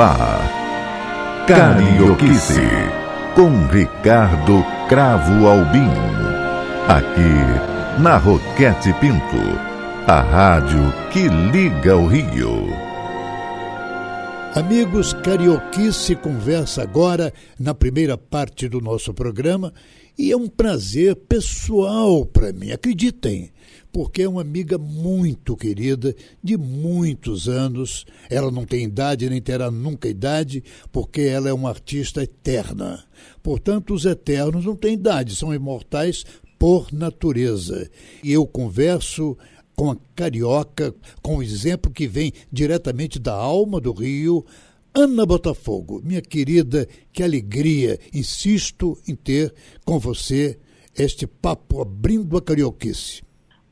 Ar, Carioquice, com Ricardo Cravo Albim. Aqui, na Roquete Pinto, a rádio que liga o Rio. Amigos, Carioquice conversa agora na primeira parte do nosso programa e é um prazer pessoal para mim, acreditem, porque é uma amiga muito querida, de muitos anos. Ela não tem idade nem terá nunca idade, porque ela é uma artista eterna. Portanto, os eternos não têm idade, são imortais por natureza. E eu converso com a carioca, com o exemplo que vem diretamente da alma do Rio, Ana Botafogo, minha querida, que alegria, insisto em ter com você este papo abrindo a carioquice.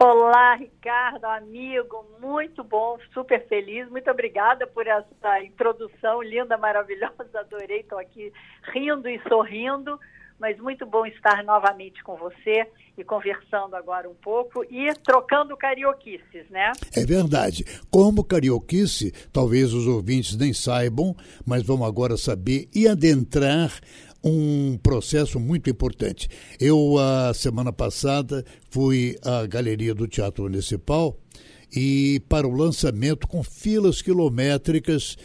Olá, Ricardo, amigo, muito bom, super feliz. Muito obrigada por essa introdução linda, maravilhosa. Adorei, estou aqui rindo e sorrindo, mas muito bom estar novamente com você e conversando agora um pouco e trocando carioquices, né? É verdade. Como carioquice, talvez os ouvintes nem saibam, mas vamos agora saber e adentrar um processo muito importante. Eu, a semana passada, fui à galeria do Teatro Municipal e para o lançamento com filas quilométricas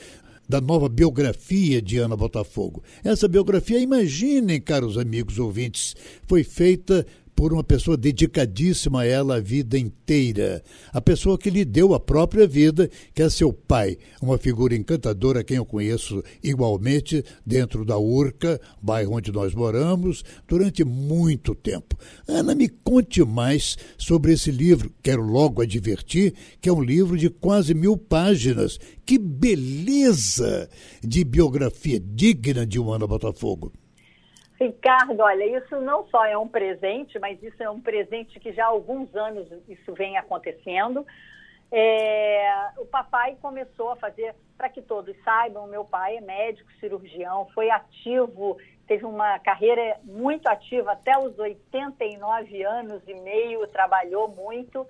da nova biografia de Ana Botafogo. Essa biografia, imaginem, caros amigos ouvintes, foi feita por uma pessoa dedicadíssima a ela a vida inteira. A pessoa que lhe deu a própria vida, que é seu pai, uma figura encantadora, quem eu conheço igualmente dentro da Urca, bairro onde nós moramos, durante muito tempo. Ana, me conte mais sobre esse livro. Quero logo advertir que é um livro de quase mil páginas. Que beleza de biografia digna de uma Ana Botafogo. Ricardo, olha, isso não só é um presente, mas isso é um presente que já há alguns anos isso vem acontecendo. É, o papai começou a fazer, para que todos saibam, meu pai é médico cirurgião, foi ativo, teve uma carreira muito ativa até os 89 anos e meio, trabalhou muito,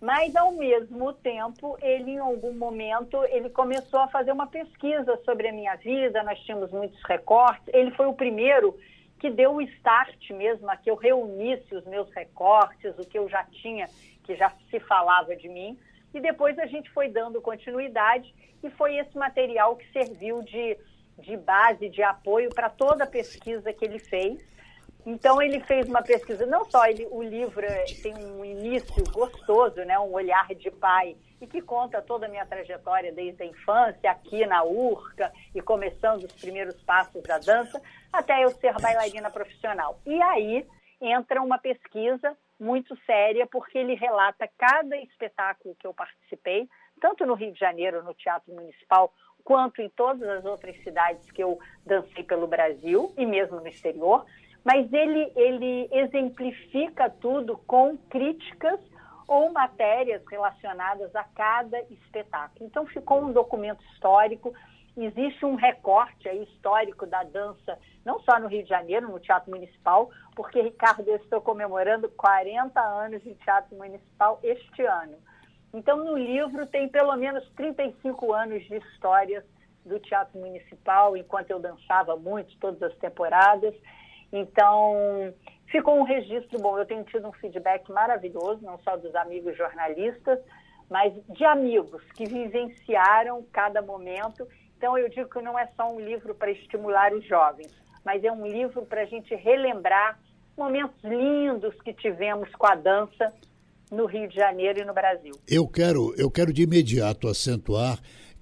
mas ao mesmo tempo, ele em algum momento, ele começou a fazer uma pesquisa sobre a minha vida, nós tínhamos muitos recortes, ele foi o primeiro que deu o start mesmo a que eu reunisse os meus recortes, o que eu já tinha, que já se falava de mim. E depois a gente foi dando continuidade e foi esse material que serviu de, de base, de apoio para toda a pesquisa que ele fez. Então ele fez uma pesquisa, não só ele, o livro é, tem um início gostoso, né, um olhar de pai, e que conta toda a minha trajetória desde a infância, aqui na Urca, e começando os primeiros passos da dança, até eu ser bailarina profissional. E aí entra uma pesquisa muito séria, porque ele relata cada espetáculo que eu participei, tanto no Rio de Janeiro, no Teatro Municipal, quanto em todas as outras cidades que eu dancei pelo Brasil e mesmo no exterior, mas ele, ele exemplifica tudo com críticas ou matérias relacionadas a cada espetáculo. Então ficou um documento histórico, existe um recorte histórico da dança, não só no Rio de Janeiro, no Teatro Municipal, porque, Ricardo, eu estou comemorando 40 anos de Teatro Municipal este ano. Então, no livro tem pelo menos 35 anos de histórias do Teatro Municipal, enquanto eu dançava muito, todas as temporadas. Então, ficou um registro bom. Eu tenho tido um feedback maravilhoso, não só dos amigos jornalistas, mas de amigos que vivenciaram cada momento. Então, eu digo que não é só um livro para estimular os jovens, mas é um livro para a gente relembrar momentos lindos que tivemos com a dança no Rio de Janeiro e no Brasil. Eu quero, eu quero de imediato acentuar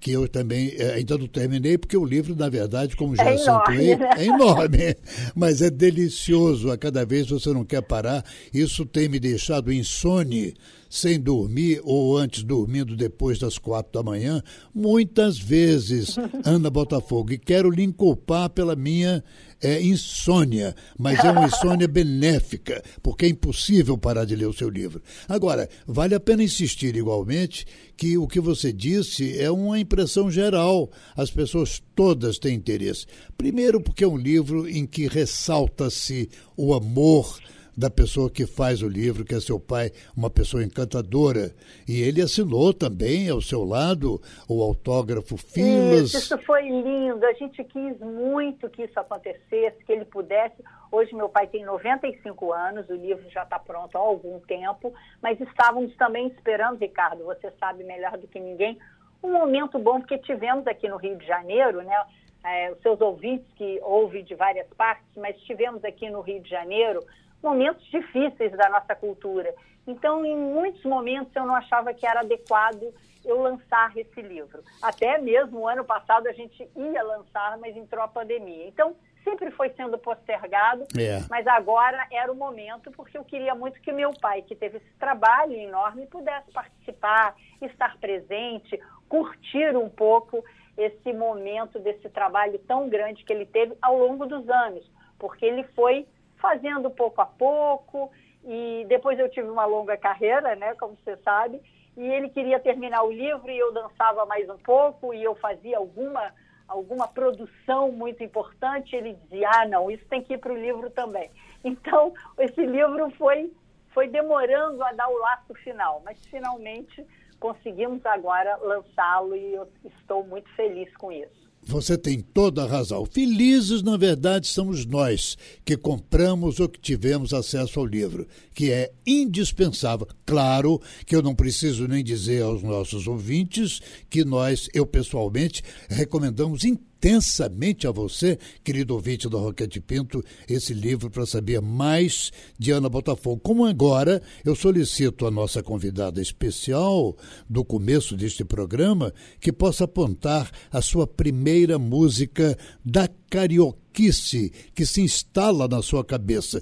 que eu também é, ainda não terminei, porque o livro, na verdade, como já é acentuei, enorme, né? é enorme, mas é delicioso. A cada vez você não quer parar. Isso tem me deixado insone, sem dormir ou antes dormindo depois das quatro da manhã, muitas vezes, Ana Botafogo. E quero lhe culpar pela minha é, insônia, mas é uma insônia benéfica, porque é impossível parar de ler o seu livro. Agora, vale a pena insistir igualmente que o que você disse é uma impressão geral. As pessoas todas têm interesse. Primeiro, porque é um livro em que ressalta-se o amor da pessoa que faz o livro, que é seu pai, uma pessoa encantadora. E ele assinou também ao seu lado o autógrafo Filas. Isso, isso foi lindo. A gente quis muito que isso acontecesse, que ele pudesse. Hoje meu pai tem 95 anos, o livro já está pronto há algum tempo, mas estávamos também esperando, Ricardo, você sabe melhor do que ninguém, um momento bom, porque tivemos aqui no Rio de Janeiro, né? É, os seus ouvintes que ouvem de várias partes, mas tivemos aqui no Rio de Janeiro momentos difíceis da nossa cultura. Então, em muitos momentos, eu não achava que era adequado eu lançar esse livro. Até mesmo ano passado a gente ia lançar, mas entrou a pandemia. Então, sempre foi sendo postergado, é. mas agora era o momento, porque eu queria muito que meu pai, que teve esse trabalho enorme, pudesse participar, estar presente, curtir um pouco esse momento desse trabalho tão grande que ele teve ao longo dos anos, porque ele foi fazendo pouco a pouco, e depois eu tive uma longa carreira, né, como você sabe, e ele queria terminar o livro e eu dançava mais um pouco e eu fazia alguma alguma produção muito importante, ele dizia: "Ah, não, isso tem que ir para o livro também". Então, esse livro foi foi demorando a dar o laço final, mas finalmente conseguimos agora lançá-lo e eu estou muito feliz com isso. Você tem toda a razão. Felizes, na verdade, somos nós que compramos ou que tivemos acesso ao livro, que é indispensável. Claro que eu não preciso nem dizer aos nossos ouvintes que nós, eu pessoalmente, recomendamos intensamente a você, querido ouvinte da Roquete Pinto, esse livro para saber mais de Ana Botafogo. Como agora eu solicito a nossa convidada especial do começo deste programa que possa apontar a sua primeira música da carioquice que se instala na sua cabeça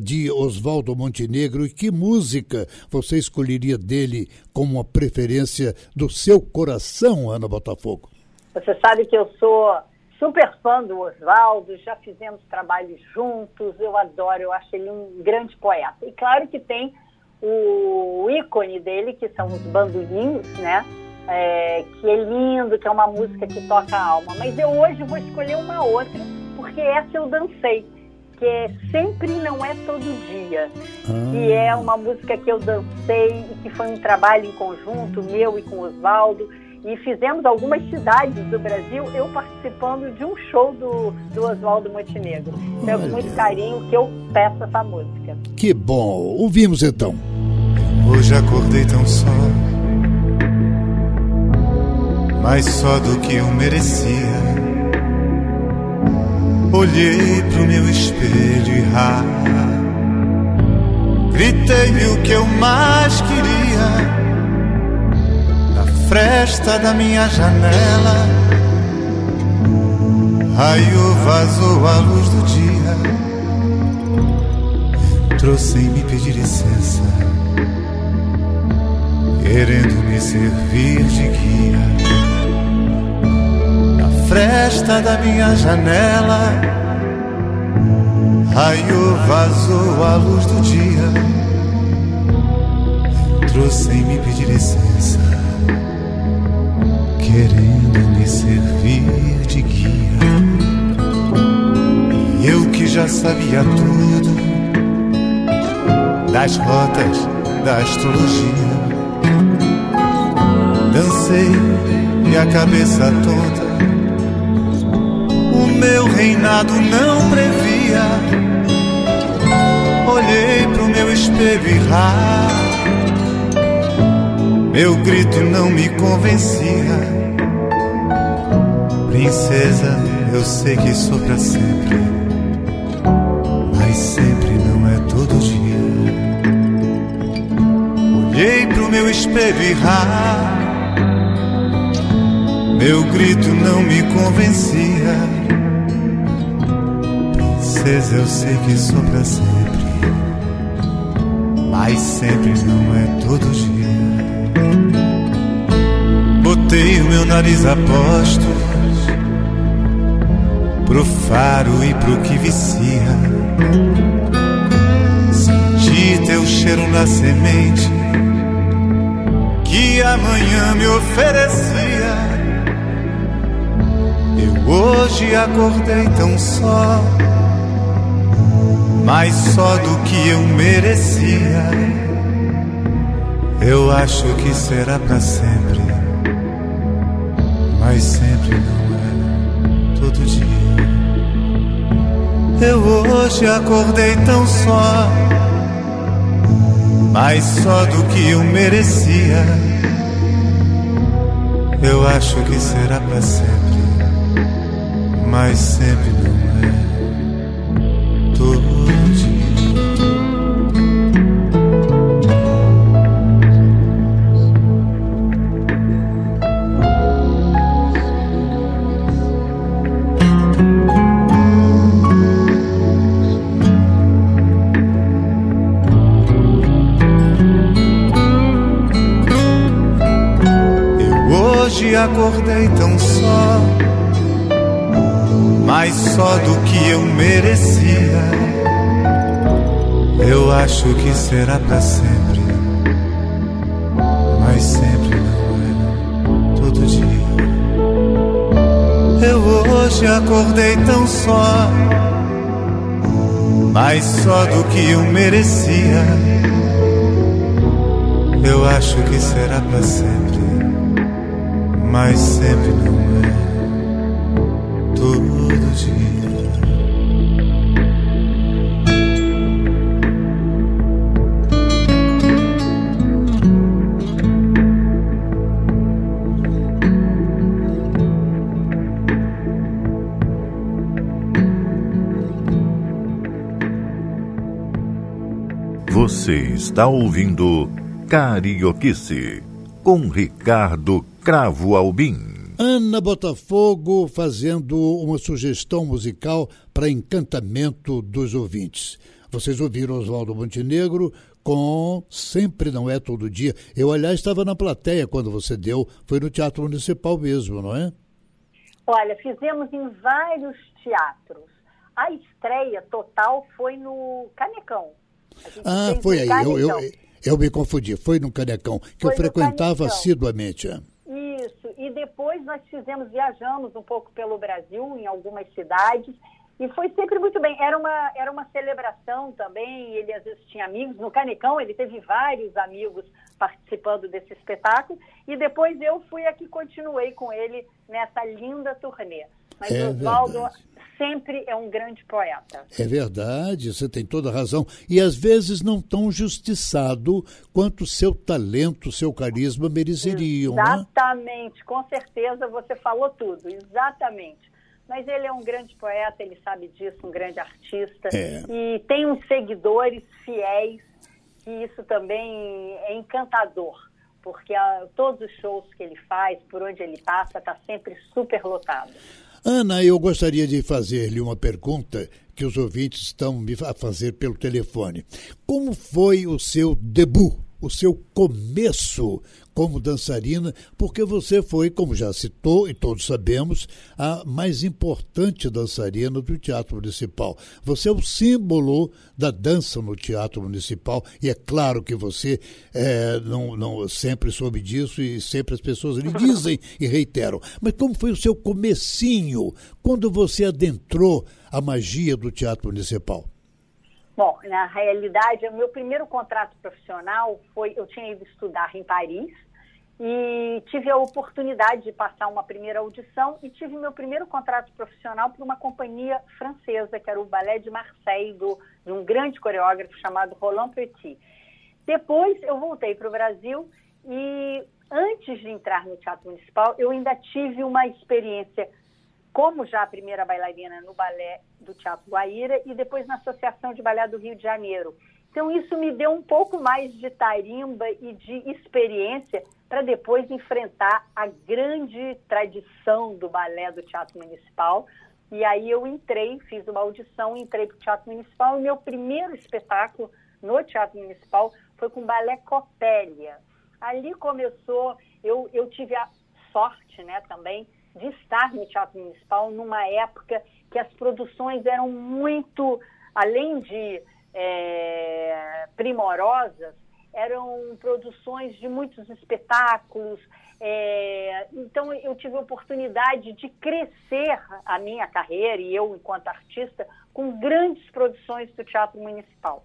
de Oswaldo Montenegro e que música você escolheria dele como uma preferência do seu coração, Ana Botafogo? Você sabe que eu sou super fã do Oswaldo, já fizemos trabalhos juntos, eu adoro, eu acho ele um grande poeta. E claro que tem o ícone dele, que são os bandolinhos, né? É, que é lindo, que é uma música que toca a alma. Mas eu hoje vou escolher uma outra, porque essa eu dancei, que é Sempre Não É Todo Dia, ah. que é uma música que eu dancei e que foi um trabalho em conjunto, meu e com o Oswaldo e fizemos algumas cidades do Brasil, eu participando de um show do, do Oswaldo Montenegro. Então, com muito carinho que eu peço essa música. Que bom! Ouvimos então. Hoje acordei tão só, mais só do que eu merecia. Olhei pro meu espelho e rá, gritei o que eu mais queria fresta da minha janela. Raio vazou a luz do dia. Trouxe em me pedir licença, querendo me servir de guia. Na fresta da minha janela, raio vazou a luz do dia. Trouxe em me pedir licença querendo me servir de guia. E eu que já sabia tudo das rotas da astrologia. Dancei e a cabeça toda o meu reinado não previa. Olhei pro meu espelho e. Meu grito não me convencia. Princesa, eu sei que sou pra sempre, mas sempre não é todo dia. Olhei pro meu espelho e meu grito não me convencia. Princesa, eu sei que sou pra sempre, mas sempre não é todo dia. Botei o meu nariz a posto pro faro e pro que vicia. Senti teu cheiro na semente que amanhã me oferecia. Eu hoje acordei tão só, mais só do que eu merecia. Eu acho que será para sempre, sempre não é todo dia. Eu hoje acordei tão só, mais só do que eu merecia. Eu acho que será para sempre, mas sempre não acordei tão só, mais só do que eu merecia. Eu acho que será para sempre, mas sempre não é todo dia. Eu hoje acordei tão só, mais só do que eu merecia. Eu acho que será para sempre mas sempre não é todo dia. Você está ouvindo Carioquice com Ricardo Cravo Albim. Ana Botafogo fazendo uma sugestão musical para encantamento dos ouvintes. Vocês ouviram Oswaldo Montenegro com Sempre Não É Todo Dia. Eu, aliás, estava na plateia quando você deu, foi no Teatro Municipal mesmo, não é? Olha, fizemos em vários teatros. A estreia total foi no Canecão. Ah, foi aí. Eu, eu, eu me confundi, foi no Canecão, que foi eu frequentava assiduamente. Depois nós fizemos, viajamos um pouco pelo Brasil, em algumas cidades, e foi sempre muito bem. Era uma, era uma celebração também, ele às vezes tinha amigos. No Canecão ele teve vários amigos participando desse espetáculo, e depois eu fui a que continuei com ele nessa linda turnê. Mas é Oswaldo sempre é um grande poeta. É verdade, você tem toda a razão. E às vezes não tão justiçado quanto seu talento, seu carisma mereceriam. Né? Exatamente, né? com certeza você falou tudo, exatamente. Mas ele é um grande poeta, ele sabe disso, um grande artista. É. E tem uns seguidores fiéis, que isso também é encantador porque a, todos os shows que ele faz, por onde ele passa, está sempre super lotado. Ana, eu gostaria de fazer-lhe uma pergunta que os ouvintes estão me a fazer pelo telefone. Como foi o seu debut, o seu começo como dançarina, porque você foi, como já citou e todos sabemos, a mais importante dançarina do Teatro Municipal. Você é o símbolo da dança no Teatro Municipal e é claro que você é, não, não sempre soube disso e sempre as pessoas lhe dizem e reiteram. Mas como foi o seu comecinho quando você adentrou a magia do Teatro Municipal? Bom, na realidade, o meu primeiro contrato profissional foi, eu tinha ido estudar em Paris, e tive a oportunidade de passar uma primeira audição e tive meu primeiro contrato profissional por uma companhia francesa, que era o Ballet de Marseille, do, de um grande coreógrafo chamado Roland Petit. Depois eu voltei para o Brasil e antes de entrar no Teatro Municipal, eu ainda tive uma experiência como já a primeira bailarina no balé do Teatro Guaíra e depois na Associação de Balé do Rio de Janeiro. Então, isso me deu um pouco mais de tarimba e de experiência para depois enfrentar a grande tradição do balé do Teatro Municipal. E aí eu entrei, fiz uma audição, entrei para o Teatro Municipal e meu primeiro espetáculo no Teatro Municipal foi com o balé Copélia. Ali começou, eu, eu tive a sorte né, também de estar no Teatro Municipal numa época que as produções eram muito, além de é, primorosas, eram produções de muitos espetáculos. É, então, eu tive a oportunidade de crescer a minha carreira, e eu, enquanto artista, com grandes produções do Teatro Municipal.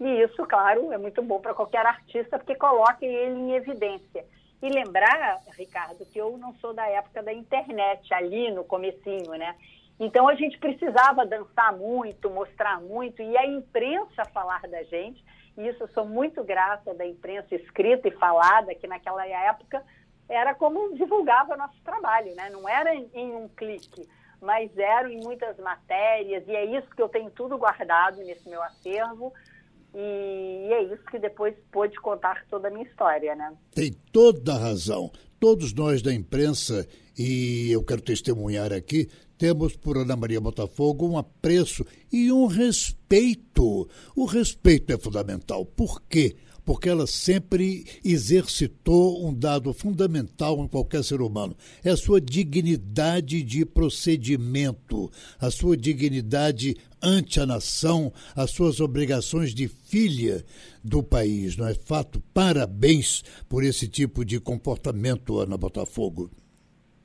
E isso, claro, é muito bom para qualquer artista, porque coloca ele em evidência. E lembrar, Ricardo, que eu não sou da época da internet, ali no comecinho, né? Então a gente precisava dançar muito, mostrar muito, e a imprensa falar da gente, isso sou muito grata da imprensa escrita e falada, que naquela época era como divulgava nosso trabalho, né? Não era em, em um clique, mas eram em muitas matérias, e é isso que eu tenho tudo guardado nesse meu acervo, e é isso que depois pôde contar toda a minha história, né? Tem toda a razão. Todos nós da imprensa, e eu quero testemunhar aqui, temos por Ana Maria Botafogo um apreço e um respeito. O respeito é fundamental. Por quê? porque ela sempre exercitou um dado fundamental em qualquer ser humano: é a sua dignidade de procedimento, a sua dignidade ante a nação, as suas obrigações de filha do país. Não é fato? Parabéns por esse tipo de comportamento, Ana Botafogo.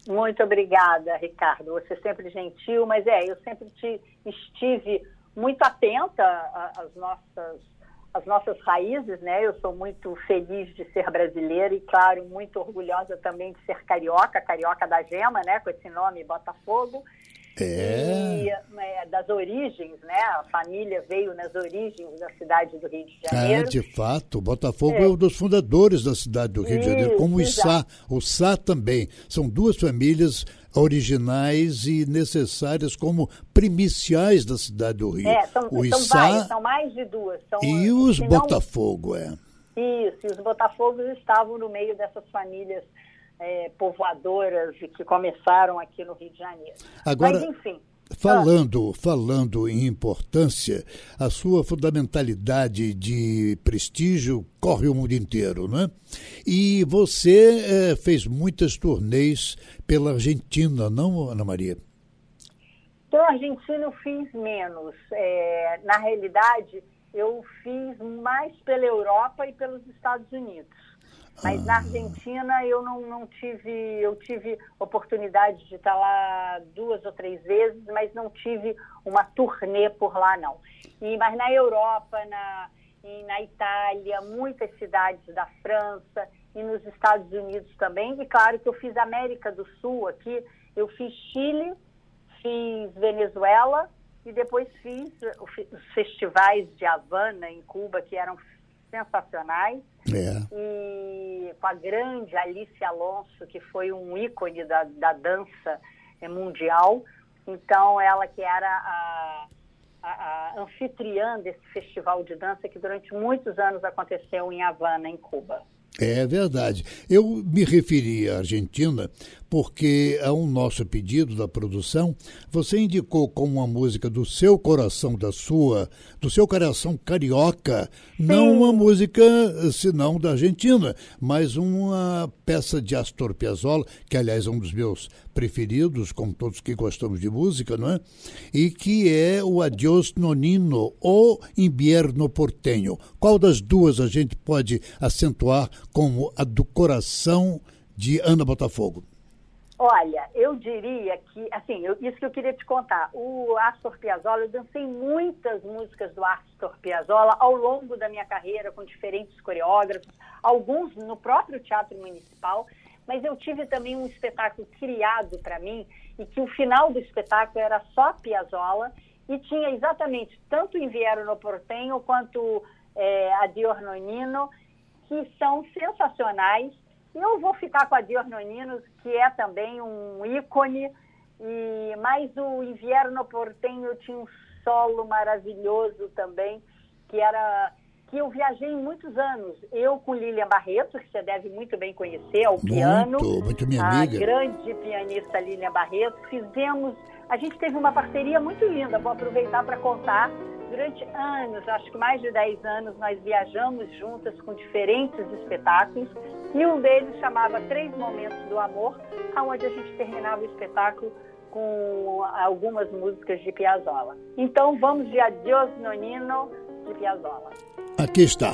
Muito obrigada, Ricardo. Você é sempre gentil, mas é, eu sempre te estive muito atenta às nossas as nossas raízes, né? Eu sou muito feliz de ser brasileira e, claro, muito orgulhosa também de ser carioca, carioca da gema, né? Com esse nome Botafogo. É. E, é, das origens, né? A família veio nas origens da cidade do Rio de Janeiro. É, de fato. Botafogo é, é um dos fundadores da cidade do Rio Isso, de Janeiro, como o Sá. O Sá também. São duas famílias originais e necessárias como primiciais da cidade do Rio. É, são, o são Içá várias, são mais de duas. São, e os Botafogo, é. Isso, e os Botafogos estavam no meio dessas famílias é, povoadoras que começaram aqui no Rio de Janeiro. Agora, Mas, enfim. Falando, falando em importância, a sua fundamentalidade de prestígio corre o mundo inteiro, não é? E você é, fez muitas turnês pela Argentina, não, Ana Maria? Pela Argentina eu fiz menos. É, na realidade, eu fiz mais pela Europa e pelos Estados Unidos. Mas na Argentina eu não, não tive, eu tive oportunidade de estar lá duas ou três vezes, mas não tive uma turnê por lá não. E, mas na Europa, na, e na Itália, muitas cidades da França e nos Estados Unidos também. E claro que eu fiz América do Sul aqui, eu fiz Chile, fiz Venezuela e depois fiz os festivais de Havana, em Cuba, que eram sensacionais. É. E com a grande Alice Alonso, que foi um ícone da, da dança eh, mundial. Então, ela que era a, a, a, anfitriã desse festival de dança que durante muitos anos aconteceu em Havana, em Cuba. É verdade. Eu me referi à Argentina porque, a um nosso pedido da produção, você indicou como uma música do seu coração, da sua, do seu coração carioca, Sim. não uma música senão da Argentina, mas uma peça de Astor Piazzolla, que aliás é um dos meus preferidos, como todos que gostamos de música, não é? E que é o Adiós Nonino, ou Invierno Portenho. Qual das duas a gente pode acentuar como a do coração de Ana Botafogo? Olha, eu diria que, assim, eu, isso que eu queria te contar. O Astor Piazzolla, eu dancei muitas músicas do Astor Piazzolla ao longo da minha carreira com diferentes coreógrafos, alguns no próprio Teatro Municipal, mas eu tive também um espetáculo criado para mim e que o final do espetáculo era só Piazzolla e tinha exatamente tanto Inviero no Portenho quanto é, Adior Nonino, que são sensacionais eu vou ficar com a Diornoninos, que é também um ícone, e mais o Invierno Portenho tinha um solo maravilhoso também, que era que eu viajei muitos anos. Eu com Lilian Barreto, que você deve muito bem conhecer, ao muito, piano. Muito minha a amiga. A grande pianista Lilian Barreto. Fizemos, a gente teve uma parceria muito linda, vou aproveitar para contar Durante anos, acho que mais de 10 anos, nós viajamos juntas com diferentes espetáculos e um deles chamava Três Momentos do Amor, onde a gente terminava o espetáculo com algumas músicas de Piazzolla. Então vamos de Adiós Nonino de Piazzolla. Aqui está.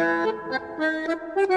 Você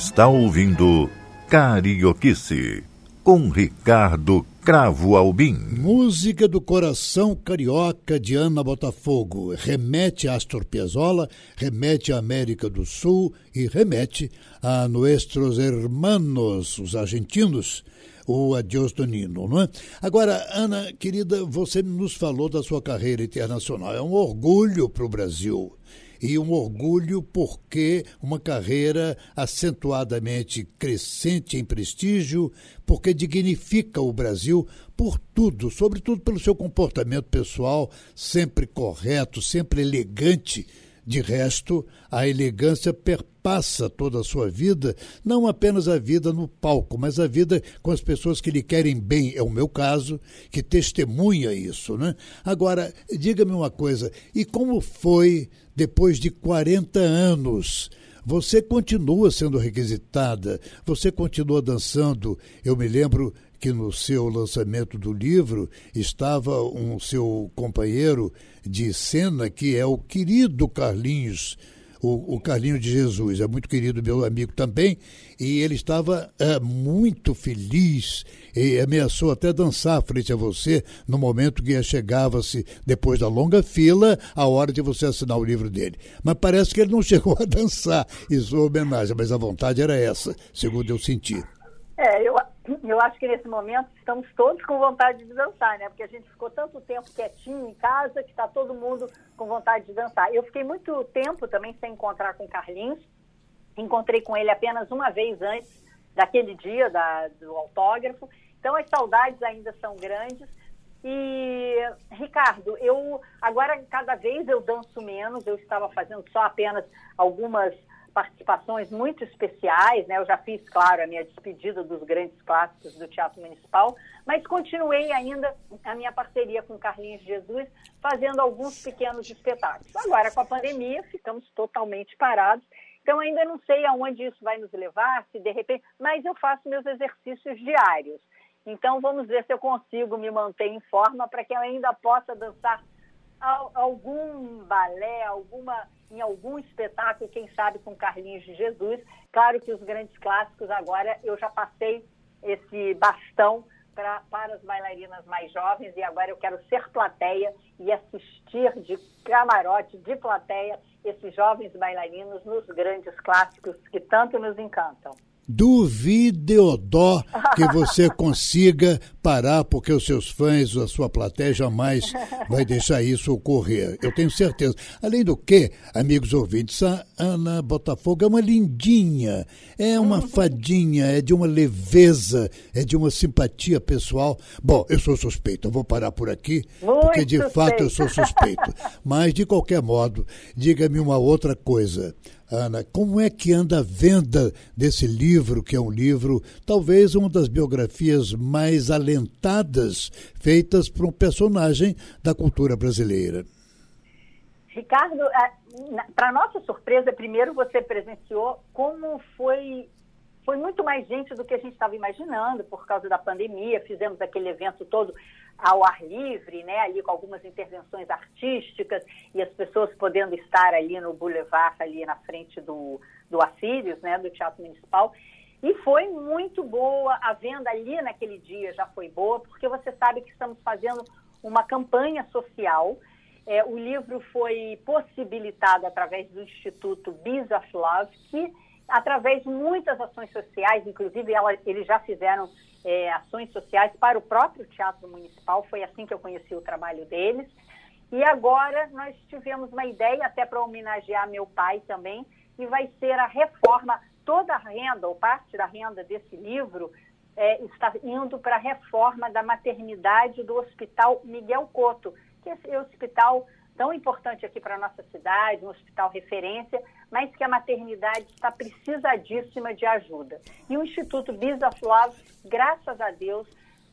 está ouvindo Carioquice com Ricardo Cravo Albim. Música do coração carioca de Ana Botafogo. Remete a Astor Piazzolla, remete à América do Sul e remete a nossos hermanos, os argentinos, o Adios do Nino, não é? Agora, Ana, querida, você nos falou da sua carreira internacional. É um orgulho para o Brasil e um orgulho porque uma carreira acentuadamente crescente em prestígio, porque dignifica o Brasil por tudo, sobretudo pelo seu comportamento pessoal sempre correto, sempre elegante. De resto, a elegância perpassa toda a sua vida, não apenas a vida no palco, mas a vida com as pessoas que lhe querem bem, é o meu caso, que testemunha isso. Né? Agora, diga-me uma coisa, e como foi depois de 40 anos. Você continua sendo requisitada, você continua dançando. Eu me lembro que no seu lançamento do livro estava um seu companheiro de cena, que é o querido Carlinhos o, o Carlinho de Jesus, é muito querido meu amigo também, e ele estava é, muito feliz e ameaçou até dançar frente a você no momento que chegava-se, depois da longa fila, a hora de você assinar o livro dele. Mas parece que ele não chegou a dançar em sua homenagem, mas a vontade era essa, segundo eu senti. É, eu, eu acho que nesse momento estamos todos com vontade de dançar, né? Porque a gente ficou tanto tempo quietinho em casa que está todo mundo com vontade de dançar. Eu fiquei muito tempo também sem encontrar com o Carlinhos. Encontrei com ele apenas uma vez antes daquele dia da, do autógrafo. Então as saudades ainda são grandes. E, Ricardo, eu agora cada vez eu danço menos, eu estava fazendo só apenas algumas participações muito especiais, né? Eu já fiz, claro, a minha despedida dos grandes clássicos do Teatro Municipal, mas continuei ainda a minha parceria com Carlinhos Jesus, fazendo alguns pequenos espetáculos. Agora, com a pandemia, ficamos totalmente parados. Então, ainda não sei aonde isso vai nos levar, se de repente, mas eu faço meus exercícios diários. Então, vamos ver se eu consigo me manter em forma para que eu ainda possa dançar algum balé, alguma em algum espetáculo, quem sabe com Carlinhos de Jesus. Claro que os grandes clássicos agora eu já passei esse bastão pra, para as bailarinas mais jovens e agora eu quero ser plateia e assistir de camarote, de plateia, esses jovens bailarinos nos grandes clássicos que tanto nos encantam. Duvido dó que você consiga parar, porque os seus fãs, a sua plateia jamais vai deixar isso ocorrer. Eu tenho certeza. Além do que, amigos ouvintes, a Ana Botafogo é uma lindinha, é uma fadinha, é de uma leveza, é de uma simpatia pessoal. Bom, eu sou suspeito, eu vou parar por aqui, Muito porque de suspeito. fato eu sou suspeito. Mas, de qualquer modo, diga-me uma outra coisa. Ana, como é que anda a venda desse livro, que é um livro, talvez uma das biografias mais alentadas feitas por um personagem da cultura brasileira? Ricardo, para nossa surpresa, primeiro você presenciou como foi foi muito mais gente do que a gente estava imaginando por causa da pandemia. Fizemos aquele evento todo ao ar livre, né, ali com algumas intervenções artísticas e as pessoas podendo estar ali no Boulevard, ali na frente do, do Assírios, né, do Teatro Municipal. E foi muito boa, a venda ali naquele dia já foi boa, porque você sabe que estamos fazendo uma campanha social. É, o livro foi possibilitado através do Instituto Bees of Love, que através de muitas ações sociais, inclusive ela, eles já fizeram é, ações sociais para o próprio Teatro Municipal, foi assim que eu conheci o trabalho deles. E agora nós tivemos uma ideia, até para homenagear meu pai também, e vai ser a reforma, toda a renda, ou parte da renda desse livro, é, está indo para a reforma da maternidade do Hospital Miguel Couto, que é esse hospital tão importante aqui para a nossa cidade, um hospital referência, mas que a maternidade está precisadíssima de ajuda. E o Instituto Bis of Love, graças a Deus,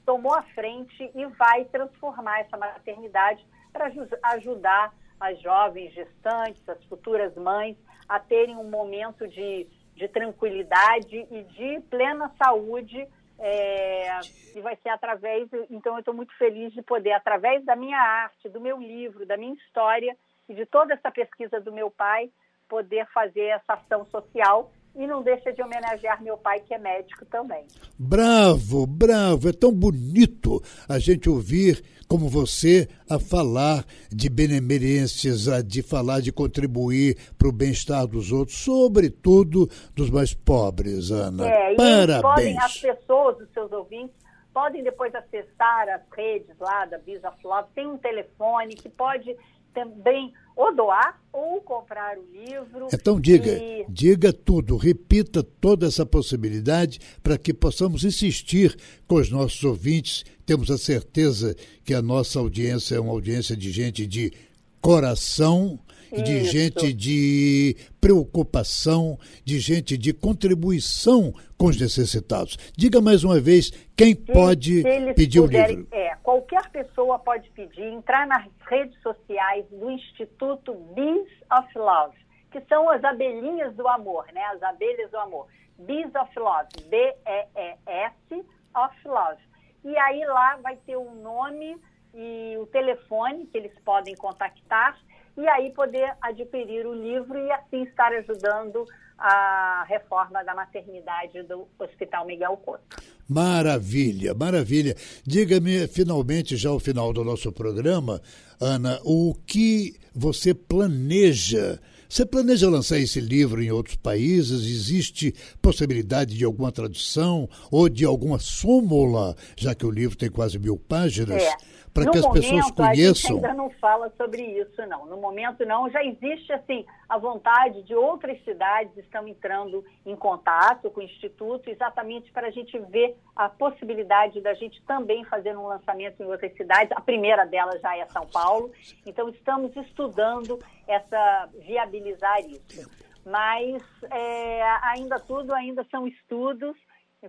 tomou a frente e vai transformar essa maternidade para ajudar as jovens gestantes, as futuras mães, a terem um momento de, de tranquilidade e de plena saúde. É, e vai ser através, então eu estou muito feliz de poder, através da minha arte, do meu livro, da minha história e de toda essa pesquisa do meu pai, poder fazer essa ação social e não deixa de homenagear meu pai, que é médico também. Bravo, bravo, é tão bonito a gente ouvir como você a falar de benemerências, a de falar de contribuir para o bem-estar dos outros, sobretudo dos mais pobres, Ana. É, Parabéns. E podem, as pessoas, os seus ouvintes, podem depois acessar as redes lá da of Love, tem um telefone que pode também ou doar ou comprar o livro. Então diga, e... diga tudo, repita toda essa possibilidade para que possamos insistir com os nossos ouvintes. Temos a certeza que a nossa audiência é uma audiência de gente de coração de Isso. gente de preocupação, de gente de contribuição com os necessitados. Diga mais uma vez quem pode pedir puderem- o livro. É, qualquer pessoa pode pedir, entrar nas redes sociais do Instituto Bees of Love, que são as abelhinhas do amor, né? As abelhas do amor. Bees of Love, B-E-E-S of Love. E aí lá vai ter o nome e o telefone que eles podem contactar e aí poder adquirir o livro e assim estar ajudando a reforma da maternidade do Hospital Miguel Couto. Maravilha, maravilha. Diga-me, finalmente, já ao final do nosso programa, Ana, o que você planeja? Você planeja lançar esse livro em outros países? Existe possibilidade de alguma tradução ou de alguma súmula, já que o livro tem quase mil páginas, É. para no que as momento, pessoas A gente conheçam? ainda não fala sobre isso, não. No momento, não. Já existe, assim, a vontade de outras cidades estão entrando em contato com o Instituto, exatamente para a gente ver a possibilidade da gente também fazer um lançamento em outras cidades. A primeira delas já é São Paulo. Então, estamos estudando essa viabilizar isso. Mas é, ainda tudo ainda são estudos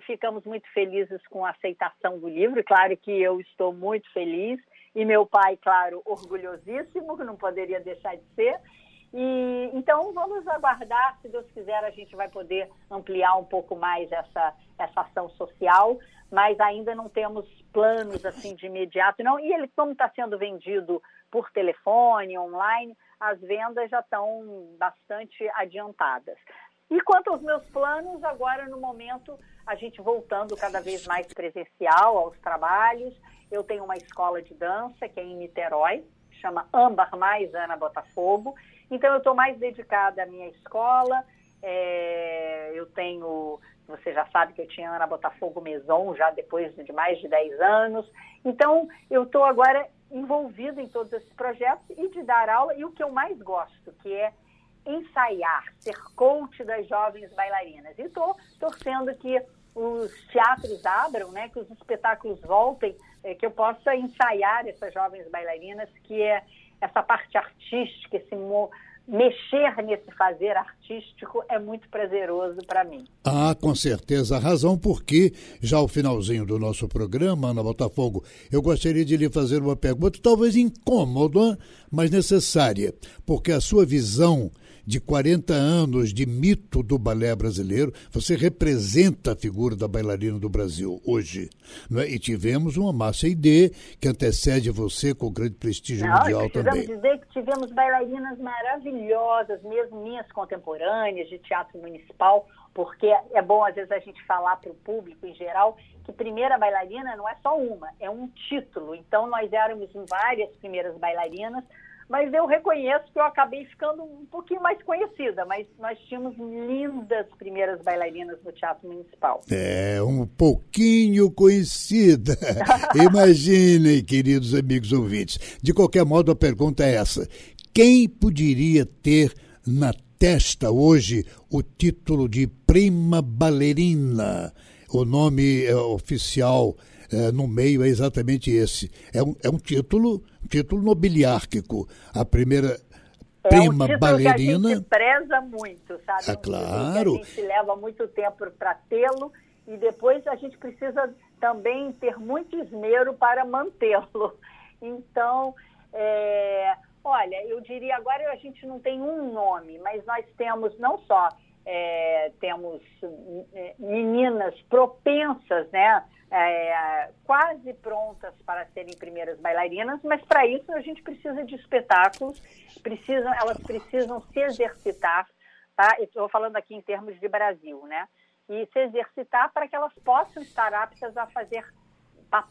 ficamos muito felizes com a aceitação do livro. Claro que eu estou muito feliz e meu pai, claro, orgulhosíssimo, não poderia deixar de ser. E então vamos aguardar, se Deus quiser, a gente vai poder ampliar um pouco mais essa essa ação social, mas ainda não temos planos assim de imediato, não. E ele como está sendo vendido por telefone, online, as vendas já estão bastante adiantadas. E quanto aos meus planos, agora no momento, a gente voltando cada vez mais presencial aos trabalhos. Eu tenho uma escola de dança que é em Niterói, chama Âmbar Mais Ana Botafogo. Então eu estou mais dedicada à minha escola. É, eu tenho você já sabe que eu tinha Ana Botafogo Maison já depois de mais de 10 anos. Então, eu estou agora envolvida em todos esses projetos e de dar aula, e o que eu mais gosto, que é ensaiar, ser coach das jovens bailarinas. E estou torcendo que os teatros abram, né, que os espetáculos voltem, é, que eu possa ensaiar essas jovens bailarinas, que é essa parte artística, esse mexer nesse fazer artístico é muito prazeroso para mim. Ah, com certeza a razão, porque já ao finalzinho do nosso programa, Ana Botafogo, eu gostaria de lhe fazer uma pergunta, talvez incômoda, mas necessária, porque a sua visão de 40 anos de mito do balé brasileiro, você representa a figura da bailarina do Brasil hoje. Né? E tivemos uma massa ID que antecede você com grande prestígio Não, mundial também. dizer que tivemos bailarinas maravilhosas, mesmo minhas contemporâneas de teatro municipal, porque é bom às vezes a gente falar para o público em geral que primeira bailarina não é só uma, é um título. Então nós éramos várias primeiras bailarinas, mas eu reconheço que eu acabei ficando um pouquinho mais conhecida, mas nós tínhamos lindas primeiras bailarinas no Teatro Municipal. É, um pouquinho conhecida. Imaginem, queridos amigos ouvintes. De qualquer modo, a pergunta é essa: quem poderia ter na testa hoje o título de prima ballerina? O nome é, oficial é, no meio é exatamente esse. É um, é um título, título nobiliárquico. A primeira é prima um ballerina. Que a gente preza muito, sabe? É claro. a gente leva muito tempo para tê-lo e depois a gente precisa também ter muito esmero para mantê-lo. Então, é, olha, eu diria agora a gente não tem um nome, mas nós temos não só é, temos é, meninas propensas, né? é, quase prontas para serem primeiras bailarinas, mas para isso a gente precisa de espetáculos, precisam, elas precisam se exercitar, tá? Estou falando aqui em termos de Brasil, né? E se exercitar para que elas possam estar aptas a fazer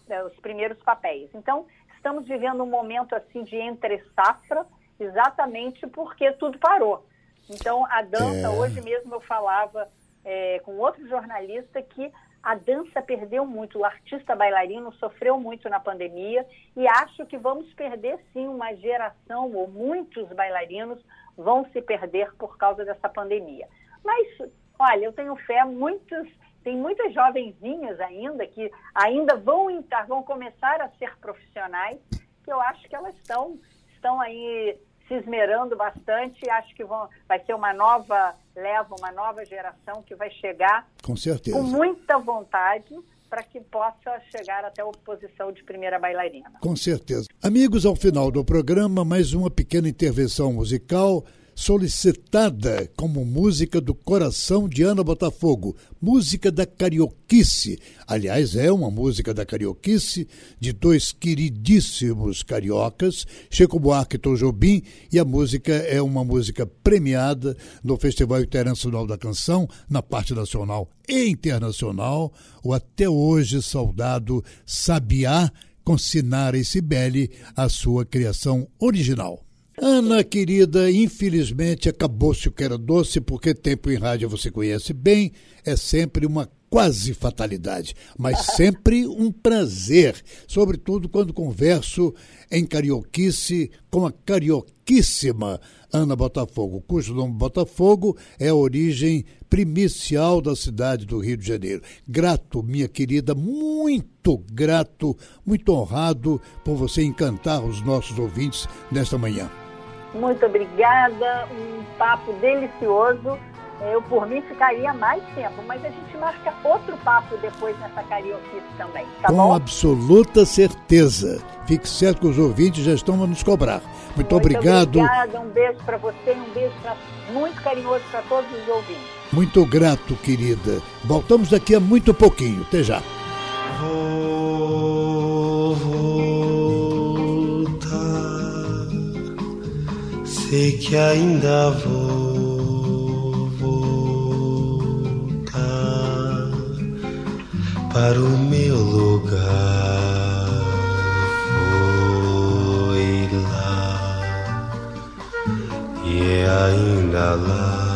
é, os primeiros papéis. Então, estamos vivendo um momento assim de entre safra, exatamente porque tudo parou. Então, a dança, é... hoje mesmo eu falava é, com outro jornalista que a dança perdeu muito, o artista bailarino sofreu muito na pandemia e acho que vamos perder sim uma geração, ou muitos bailarinos vão se perder por causa dessa pandemia. Mas, olha, eu tenho fé, muitos, tem muitas jovenzinhas ainda que ainda vão entrar, vão começar a ser profissionais, que eu acho que elas estão, estão aí se esmerando bastante. Acho que vão, vai ser uma nova leva, uma nova geração que vai chegar com, certeza. com muita vontade para que possa chegar até a posição de primeira bailarina. Com certeza. Amigos, ao final do programa, mais uma pequena intervenção musical solicitada como música do coração de Ana Botafogo, música da carioquice. Aliás, é uma música da carioquice de dois queridíssimos cariocas, Chico Buarque e Tom Jobim, e a música é uma música premiada no Festival Internacional da Canção, na parte nacional e internacional, o até hoje saudado Sabiá, com Sinara e Cibele, a sua criação original. Ana, querida, infelizmente acabou-se o que era doce, porque tempo em rádio você conhece bem, é sempre uma quase fatalidade, mas sempre um prazer, sobretudo quando converso em carioquice com a carioquíssima Ana Botafogo, cujo nome Botafogo é a origem primicial da cidade do Rio de Janeiro. Grato, minha querida, muito grato, muito honrado por você encantar os nossos ouvintes nesta manhã. Muito obrigada, um papo delicioso. Eu, por mim, ficaria mais tempo, mas a gente marca outro papo depois nessa carioquice também, tá Com bom? absoluta certeza. Fique certo que os ouvintes já estão a nos cobrar. Muito, muito obrigado. Obrigada, um beijo para você, um beijo pra, muito carinhoso para todos os ouvintes. Muito grato, querida. Voltamos daqui a muito pouquinho. Até já. Sei que ainda vou voltar para o meu lugar. Foi lá e é ainda lá.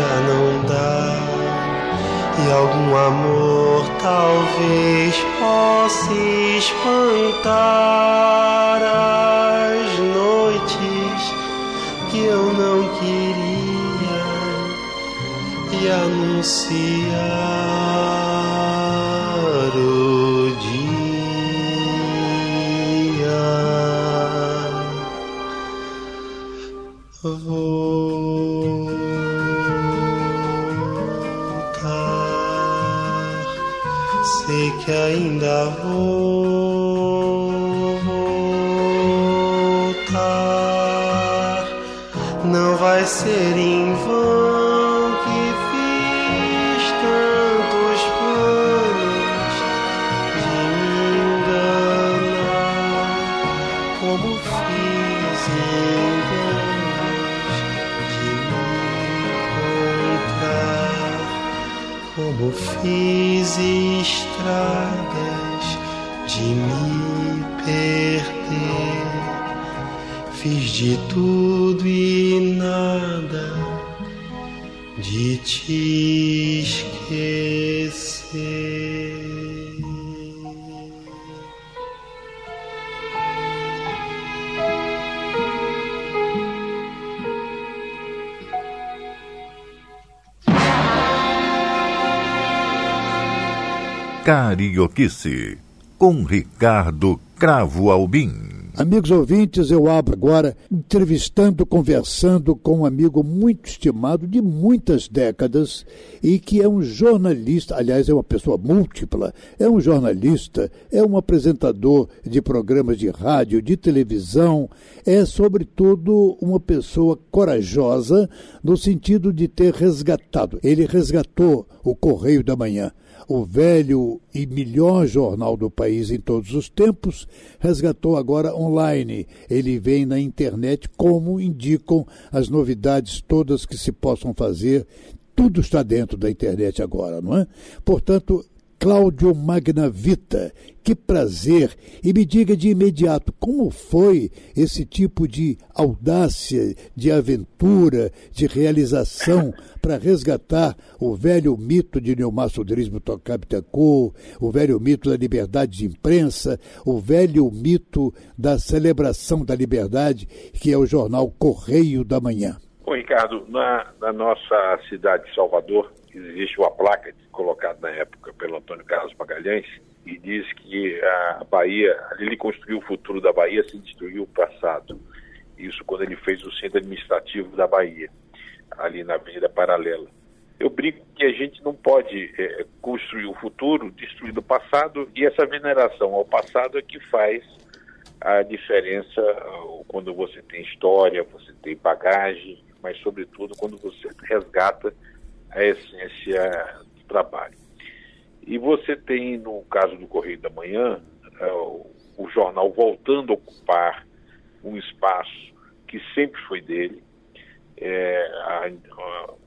Já não dá. E algum amor talvez possa espantar as noites que eu não queria e anunciar te esquecer. Carioquice, com Ricardo Cravo Albim. Amigos ouvintes, eu abro agora entrevistando, conversando com um amigo muito estimado de muitas décadas e que é um jornalista, aliás, é uma pessoa múltipla, é um jornalista, é um apresentador de programas de rádio, de televisão, é, sobretudo, uma pessoa corajosa no sentido de ter resgatado. Ele resgatou o Correio da Manhã o velho e melhor jornal do país em todos os tempos, resgatou agora online. Ele vem na internet como indicam as novidades todas que se possam fazer. Tudo está dentro da internet agora, não é? Portanto, Cláudio Magnavita, que prazer! E me diga de imediato como foi esse tipo de audácia, de aventura, de realização para resgatar o velho mito de Neomar Sodrismo Tocapitacô, o velho mito da liberdade de imprensa, o velho mito da celebração da liberdade, que é o jornal Correio da Manhã. Bom, Ricardo, na, na nossa cidade de Salvador, existe uma placa colocada na época pelo Antônio Carlos Magalhães e diz que a Bahia, ele construiu o futuro da Bahia sem destruir o passado. Isso quando ele fez o centro administrativo da Bahia, ali na Avenida Paralela. Eu brinco que a gente não pode é, construir o futuro destruindo o passado e essa veneração ao passado é que faz a diferença quando você tem história, você tem bagagem, mas sobretudo quando você resgata a essência do trabalho. E você tem, no caso do Correio da Manhã, o jornal voltando a ocupar um espaço que sempre foi dele. É, a,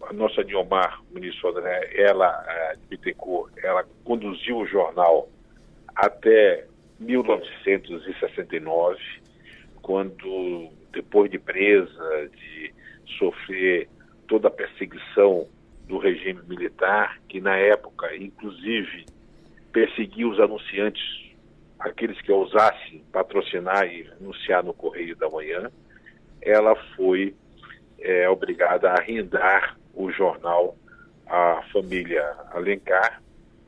a, nossa Diomar Ministro ela, a Bittencourt, ela conduziu o jornal até 1969, quando, depois de presa, de sofrer toda a perseguição do regime militar, que na época, inclusive, perseguia os anunciantes, aqueles que ousassem patrocinar e anunciar no Correio da Manhã, ela foi é, obrigada a arrendar o jornal à família Alencar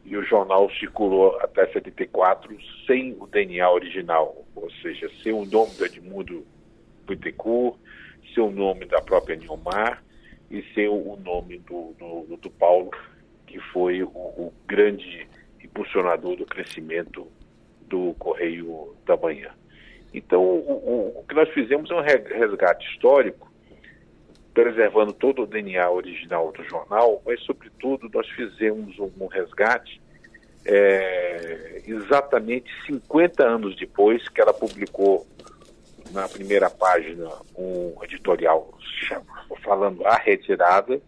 e o jornal circulou até 74 sem o DNA original, ou seja, sem o nome do Edmundo Bittencourt, sem o nome da própria Nilmar e sem o nome do, do, do Paulo, que foi o, o, grande impulsionador do crescimento do Correio da Manhã. Então, o, o que nós fizemos é um resgate histórico, preservando todo o DNA original do jornal, mas, sobretudo, nós fizemos um resgate é, exatamente 50 anos depois que ela publicou na primeira página um editorial falando a retirada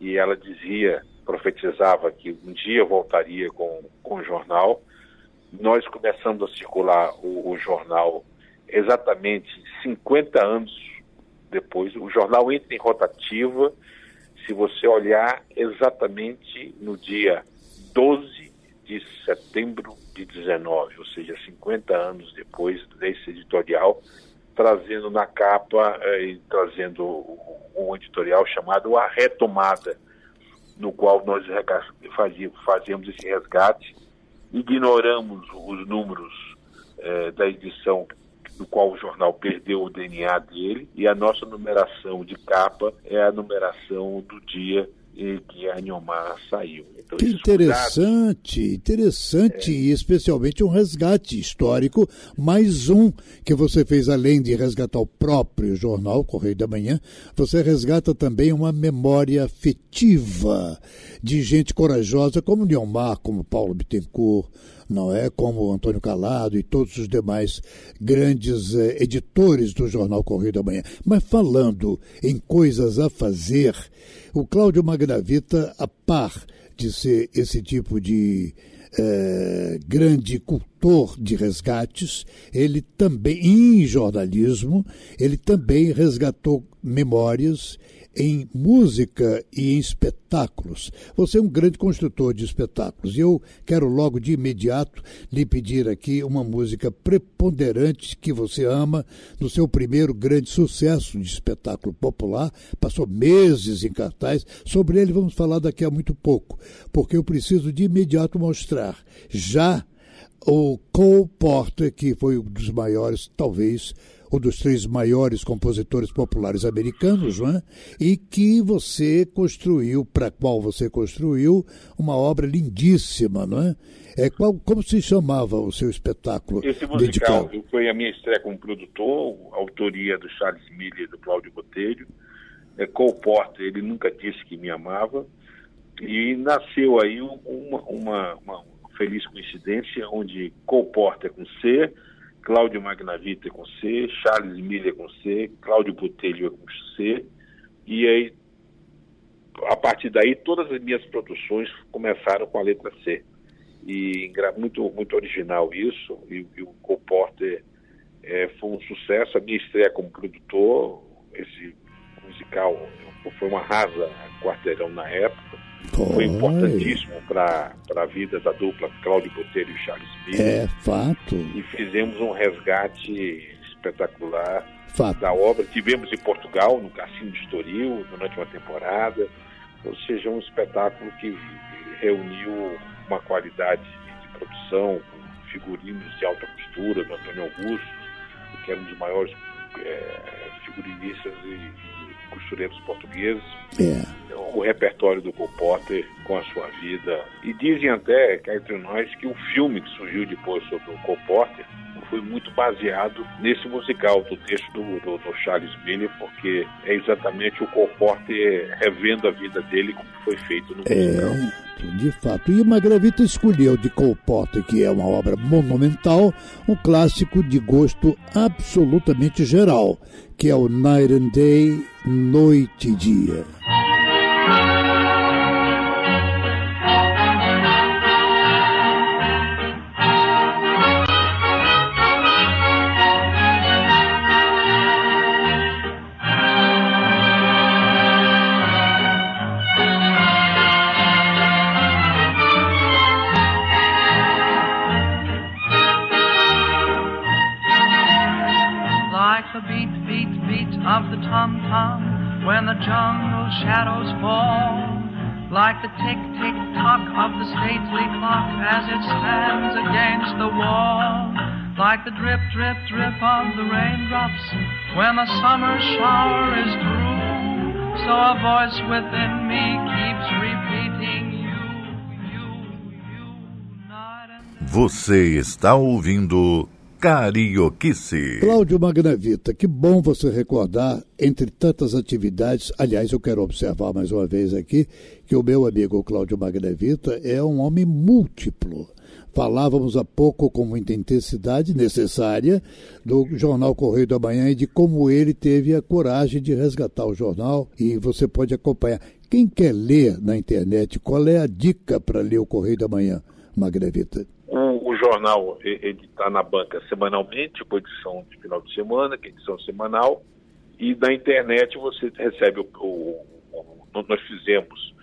e ela dizia, profetizava que um dia voltaria com, com o jornal. Nós começamos a circular o, o jornal exatamente 50 anos depois. O jornal entra em rotativa, se você olhar exatamente no dia 12 de setembro de 19, ou seja, 50 anos depois desse editorial, trazendo na capa eh, e trazendo um editorial chamado A Retomada, no qual nós fazíamos esse resgate, ignoramos os números eh, da edição do qual o jornal perdeu o DNA dele, e a nossa numeração de capa é a numeração do dia que a Niomar saiu. Então, que interessante, cuidados, interessante, é... e especialmente um resgate histórico, mais um que você fez além de resgatar o próprio jornal Correio da Manhã, você resgata também uma memória afetiva de gente corajosa como Niomar, como Paulo Bittencourt, não é? Como Antônio Calado e todos os demais grandes eh, editores do jornal Correio da Manhã. Mas falando em coisas a fazer, o Cláudio Magnavita, a par de ser esse tipo de eh, grande cultor de resgates, ele também, em jornalismo, ele também resgatou memórias em música e em espetáculos. Você é um grande construtor de espetáculos e eu quero logo de imediato lhe pedir aqui uma música preponderante que você ama no seu primeiro grande sucesso de espetáculo popular. Passou meses em cartaz. Sobre ele vamos falar daqui a muito pouco, porque eu preciso de imediato mostrar já o Cole Porter, que foi um dos maiores, talvez, um dos três maiores compositores populares americanos, não é? e que você construiu, para qual você construiu, uma obra lindíssima, não é? É, qual, como se chamava o seu espetáculo? Esse musical dedicado? foi a minha estreia como produtor, autoria do Charles Miller e do Cláudio Botelho. É, Cole Porter, ele nunca disse que me amava. E nasceu aí uma, uma, uma feliz coincidência, onde Cole Porter com C, Cláudio Magnavita com C, Charles Miller com C, Cláudio Botelho com C, e aí, a partir daí, todas as minhas produções começaram com a letra C. E muito, muito original isso, e, e o Comporter é, foi um sucesso. A minha estreia como produtor, esse musical foi uma rasa quarteirão na época foi importantíssimo para a vida da dupla Cláudio Botelho e Charles Miller. É fato. E fizemos um resgate espetacular fato. da obra. Tivemos em Portugal, no Cassino de Estoril, durante uma temporada. Ou seja, um espetáculo que reuniu uma qualidade de produção, com figurinos de alta costura do Antônio Augusto, que era um dos maiores é, figurinistas e costureiros portugueses. É. O repertório do Cole Potter com a sua vida. E dizem até, cá entre nós, que o filme que surgiu depois sobre o Cole Potter foi muito baseado nesse musical do texto do, do, do Charles Miller, porque é exatamente o Cole Porter revendo a vida dele como foi feito no é, musical. De fato. E o Magravita escolheu de Cole Porter, que é uma obra monumental, um clássico de gosto absolutamente geral, que é o Night and Day, Noite e Dia. The summer shower is through. So a voice within me keeps repeating you, you, you, Você está ouvindo Carioquice. Cláudio Magnavita, que bom você recordar, entre tantas atividades, aliás, eu quero observar mais uma vez aqui, que o meu amigo Cláudio Magnavita é um homem múltiplo. Falávamos há pouco com muita intensidade necessária do jornal Correio da Manhã e de como ele teve a coragem de resgatar o jornal e você pode acompanhar. Quem quer ler na internet, qual é a dica para ler o Correio da Manhã, Magnavita? O, o jornal está na banca semanalmente, com edição de final de semana, que é edição semanal, e na internet você recebe o, o, o nós fizemos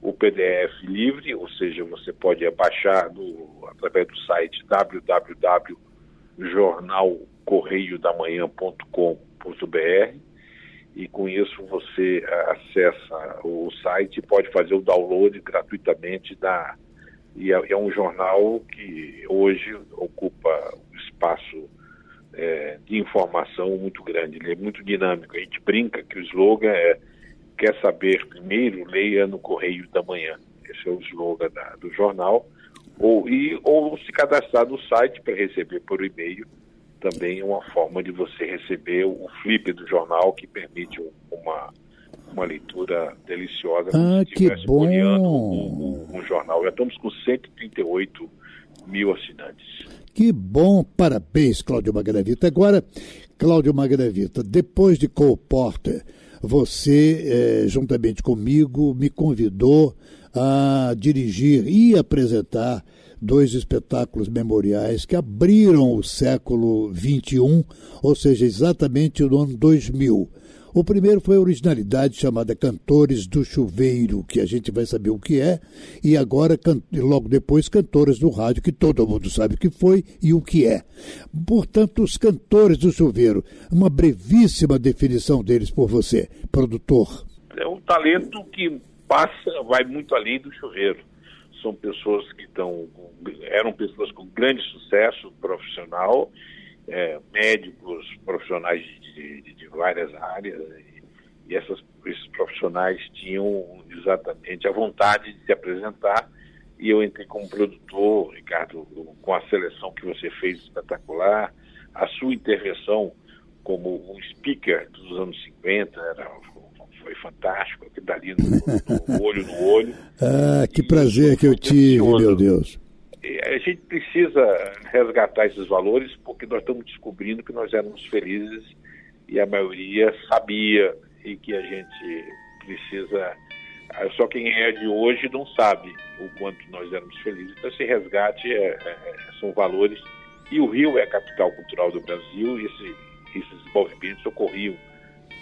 o PDF livre, ou seja, você pode baixar do, através do site www.jornalcorreiodamanhã.com.br e com isso você acessa o site e pode fazer o download gratuitamente da e é, é um jornal que hoje ocupa um espaço é, de informação muito grande, ele é muito dinâmico. A gente brinca que o slogan é quer saber primeiro, leia no Correio da Manhã. Esse é o slogan da, do jornal. Ou, e, ou se cadastrar no site para receber por e-mail também é uma forma de você receber o flip do jornal que permite uma, uma leitura deliciosa. Ah, que bom! Um, um, um jornal. Já estamos com 138 mil assinantes. Que bom! Parabéns, Cláudio Magravita. Agora, Cláudio Magravita, depois de Cole Porter, você, eh, juntamente comigo, me convidou a dirigir e apresentar dois espetáculos memoriais que abriram o século XXI, ou seja, exatamente no ano 2000. O primeiro foi a originalidade chamada Cantores do Chuveiro, que a gente vai saber o que é, e agora, logo depois, Cantores do Rádio, que todo mundo sabe o que foi e o que é. Portanto, os Cantores do Chuveiro, uma brevíssima definição deles por você, produtor. É um talento que passa, vai muito além do chuveiro. São pessoas que estão, eram pessoas com grande sucesso profissional, é, médicos, profissionais de, de, de várias áreas, e, e essas, esses profissionais tinham exatamente a vontade de se apresentar. E eu entrei como produtor, Ricardo, com a seleção que você fez espetacular, a sua intervenção como um speaker dos anos 50 era foi fantástico, aquilo dali no, no, olho no olho. Ah, que prazer que eu tive, meu Deus. A gente precisa resgatar esses valores porque nós estamos descobrindo que nós éramos felizes e a maioria sabia e que a gente precisa. Ah, só quem é de hoje não sabe o quanto nós éramos felizes. Então, esse resgate é, é, são valores. E o Rio é a capital cultural do Brasil e esse, esses desenvolvimentos ocorriam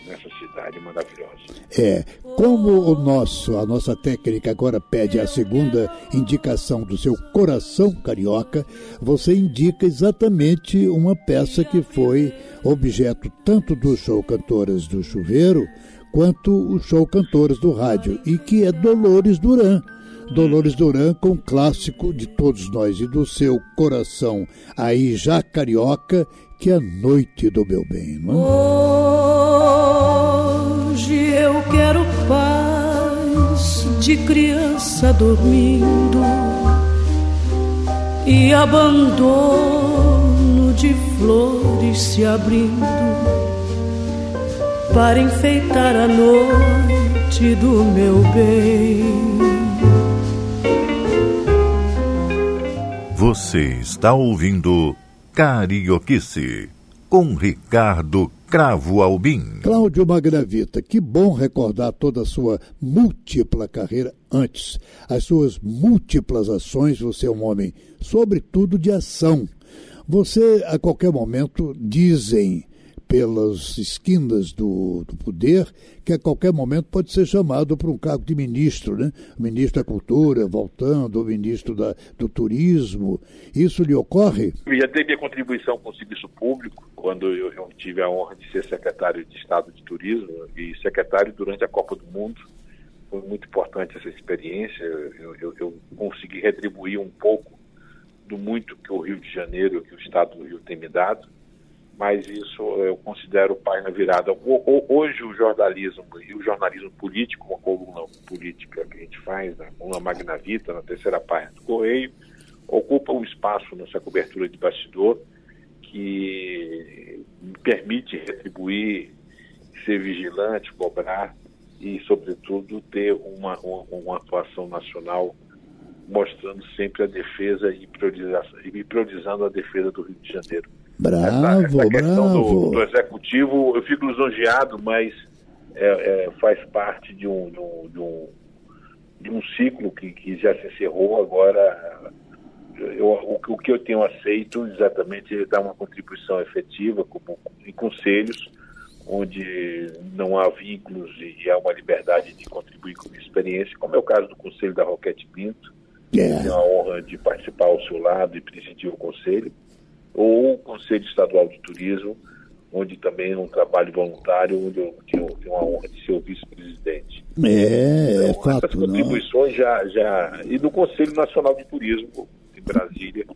nessa cidade maravilhosa. É, como o nosso, a nossa técnica agora pede a segunda indicação do seu coração carioca, você indica exatamente uma peça que foi objeto tanto do show Cantoras do Chuveiro quanto o show Cantoras do Rádio e que é Dolores Duran. Dolores Duran com um clássico de todos nós e do seu coração aí já carioca que é a noite do meu bem, não Hoje eu quero paz de criança dormindo e abandono de flores se abrindo para enfeitar a noite do meu bem. Você está ouvindo Carioquice, com Ricardo Cravo Albim. Cláudio Magravita, que bom recordar toda a sua múltipla carreira antes. As suas múltiplas ações, você é um homem, sobretudo de ação. Você, a qualquer momento, dizem pelas esquinas do, do, poder, que a qualquer momento pode ser chamado para um cargo de ministro, né? Ministro da Cultura, voltando, ministro da, do Turismo. Isso lhe ocorre? Eu já dei minha contribuição com o serviço público, quando eu, eu tive a honra de ser secretário de Estado de Turismo e secretário durante a Copa do Mundo. Foi muito importante essa experiência. Eu, eu, eu consegui retribuir um pouco do muito que o Rio de Janeiro, que o Estado do Rio tem me dado mas isso eu considero pai na virada. Hoje o jornalismo e o jornalismo político, uma coluna política que a gente faz, na coluna Magna Vita, na terceira página do Correio, ocupa um espaço nessa cobertura de bastidor que permite retribuir, ser vigilante, cobrar e, sobretudo, ter uma, uma, uma atuação nacional mostrando sempre a defesa e, e priorizando a defesa do Rio de Janeiro. Bravo, essa, essa questão. Do, do, executivo, eu fico lisonjeado, mas é, é, faz parte de um, de um, de um, de um ciclo que, que já se encerrou. Agora, eu, o, o, que eu tenho aceito exatamente é dar uma contribuição efetiva como, em conselhos, onde não há vínculos e há uma liberdade de contribuir com experiência, como é o caso do Conselho da Roquete Pinto. Yeah. É. Tenho a honra de participar ao seu lado e presidir o Conselho ou o Conselho Estadual de Turismo, onde também é um trabalho voluntário, onde eu tenho, a honra de ser o vice-presidente. É, então, é fato. Essas contribuições já, já. E do Conselho Nacional de Turismo, em Brasília.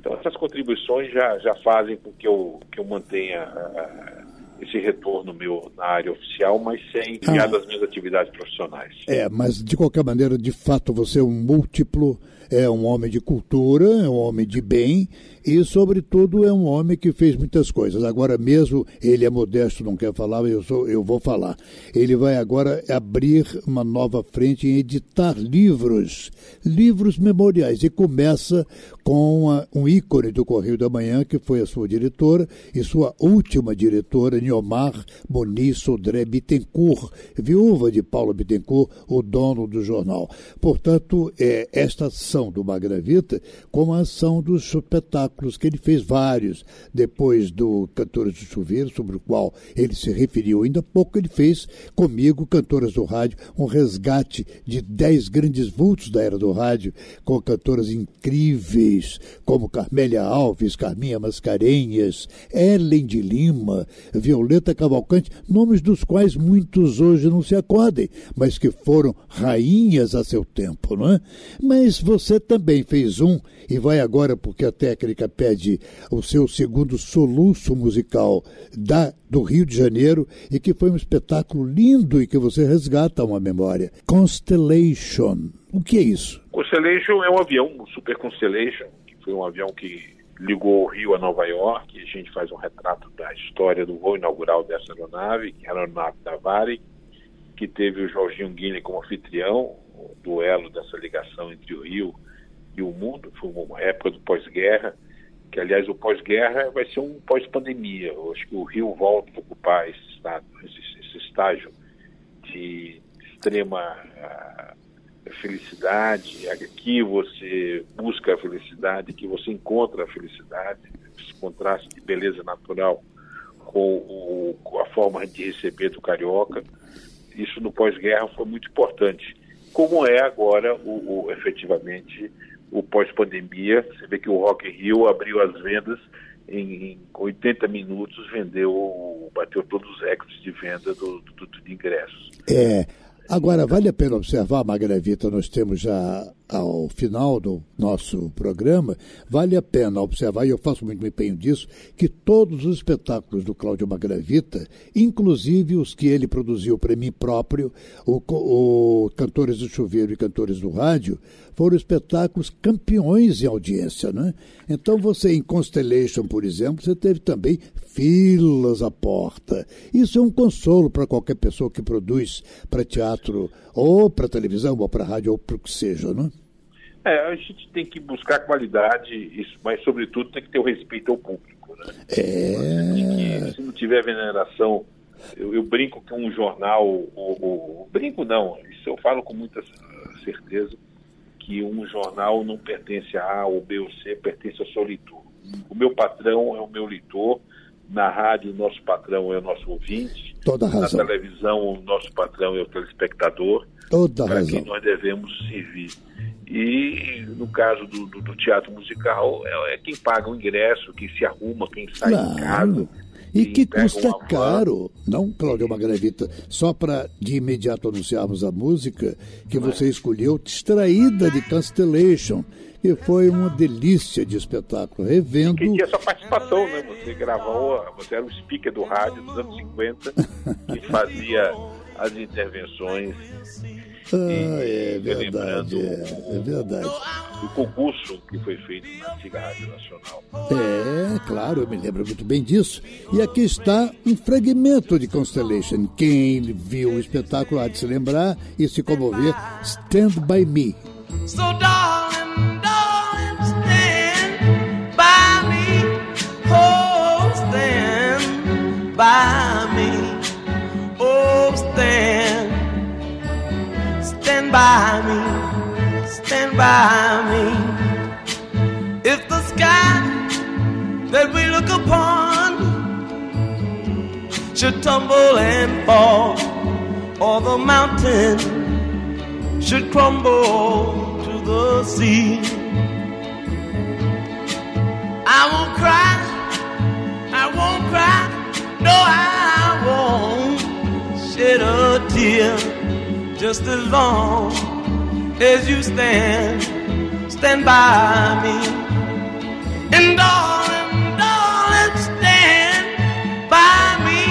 Então, essas contribuições já, já fazem com que eu, que eu mantenha uh, esse retorno meu na área oficial, mas sem criar ah. das minhas atividades profissionais. É, mas de qualquer maneira, de fato, você é um múltiplo é um homem de cultura, é um homem de bem e, sobretudo, é um homem que fez muitas coisas. Agora mesmo, ele é modesto, não quer falar, eu, sou, eu vou falar. Ele vai agora abrir uma nova frente em editar livros, livros memoriais, e começa com um ícone do Correio da Manhã, que foi a sua diretora e sua última diretora, Niomar Moniz Sodré Bittencourt, viúva de Paulo Bittencourt, o dono do jornal. Portanto, é, esta ação do Magravita com a ação dos espetáculos, que ele fez vários, depois do Cantores do Chuveiro, sobre o qual ele se referiu ainda há pouco, ele fez comigo, Cantoras do Rádio, um resgate de dez grandes vultos da era do rádio, com cantoras incríveis, como Carmélia Alves, Carminha Mascarenhas, Ellen de Lima, Violeta Cavalcante, nomes dos quais muitos hoje não se acodem, mas que foram rainhas a seu tempo, não é? Mas você também fez um e vai agora, porque a técnica pede o seu segundo soluço musical da, do Rio de Janeiro e que foi um espetáculo lindo e que você resgata uma memória. Constellation. O que é isso? Constellation é um avião, um Super Constellation, que foi um avião que ligou o Rio a Nova York. E a gente faz um retrato da história do voo inaugural dessa aeronave, que era a aeronave da Varig, que teve o Jorginho Guilherme como anfitrião, o duelo dessa ligação entre o Rio e o mundo. Foi uma época do pós-guerra, que aliás o pós-guerra vai ser um pós-pandemia. Eu acho que o Rio volta a ocupar esse, estado, esse, esse estágio de extrema uh, felicidade, aqui você busca a felicidade, aqui você encontra a felicidade, esse contraste de beleza natural com, o, com a forma de receber do carioca. Isso no pós-guerra foi muito importante. Como é agora, o, o efetivamente, o pós-pandemia. Você vê que o Rock Rio abriu as vendas em, em 80 minutos, vendeu, bateu todos os recordes de venda do, do, do de ingressos. É, Agora, vale a pena observar, Magravita, nós temos já ao final do nosso programa, vale a pena observar, e eu faço muito empenho disso, que todos os espetáculos do Cláudio Magravita, inclusive os que ele produziu para mim próprio, o, o Cantores do Chuveiro e Cantores do Rádio, foram espetáculos campeões em audiência. Né? Então, você em Constellation, por exemplo, você teve também filas à porta. Isso é um consolo para qualquer pessoa que produz para teatro, ou para televisão, ou para rádio, ou para o que seja. Não é? A gente tem que buscar qualidade, mas sobretudo tem que ter o respeito ao público. Né? É... Que, se não tiver veneração, eu, eu brinco que um jornal, o, o, brinco não, isso eu falo com muita certeza, que um jornal não pertence a A ou B ou C, pertence ao seu leitor. O meu patrão é o meu leitor, na rádio o nosso patrão é o nosso ouvinte, Toda razão. na televisão o nosso patrão é o telespectador, Toda para razão. quem nós devemos servir. E no caso do, do, do teatro musical, é, é, quem paga o ingresso, quem se arruma, quem sai claro. de casa. E que custa caro, não, Cláudio Magravita? Só para de imediato anunciarmos a música que você escolheu, Distraída de Constellation, que foi uma delícia de espetáculo, revendo... Que tinha sua participação, né? Você gravou, você era o speaker do rádio dos anos 50, que fazia as intervenções Ah, é verdade, é, é verdade. O concurso que foi feito na antiga Rádio Nacional. É, claro, eu me lembro muito bem disso. E aqui está um fragmento de Constellation. Quem viu o espetáculo há de se lembrar e se comover, Stand By Me. So darling, darling, stand by me. Oh, stand by by me, stand by me. If the sky that we look upon should tumble and fall, or the mountain should crumble to the sea, I won't cry, I won't cry, no, I won't shed a tear just as long as you stand, stand by me. And darling, darling, stand by me.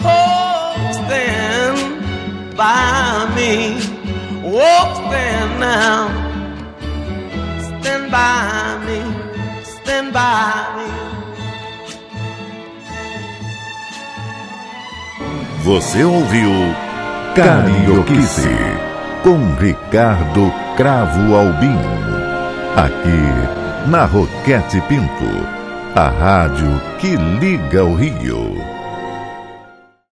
Oh, stand by me. Oh, stand now. Stand by me. Stand by me. Você ouviu Carioquice, com Ricardo Cravo Albim. Aqui, na Roquete Pinto, a rádio que liga o Rio.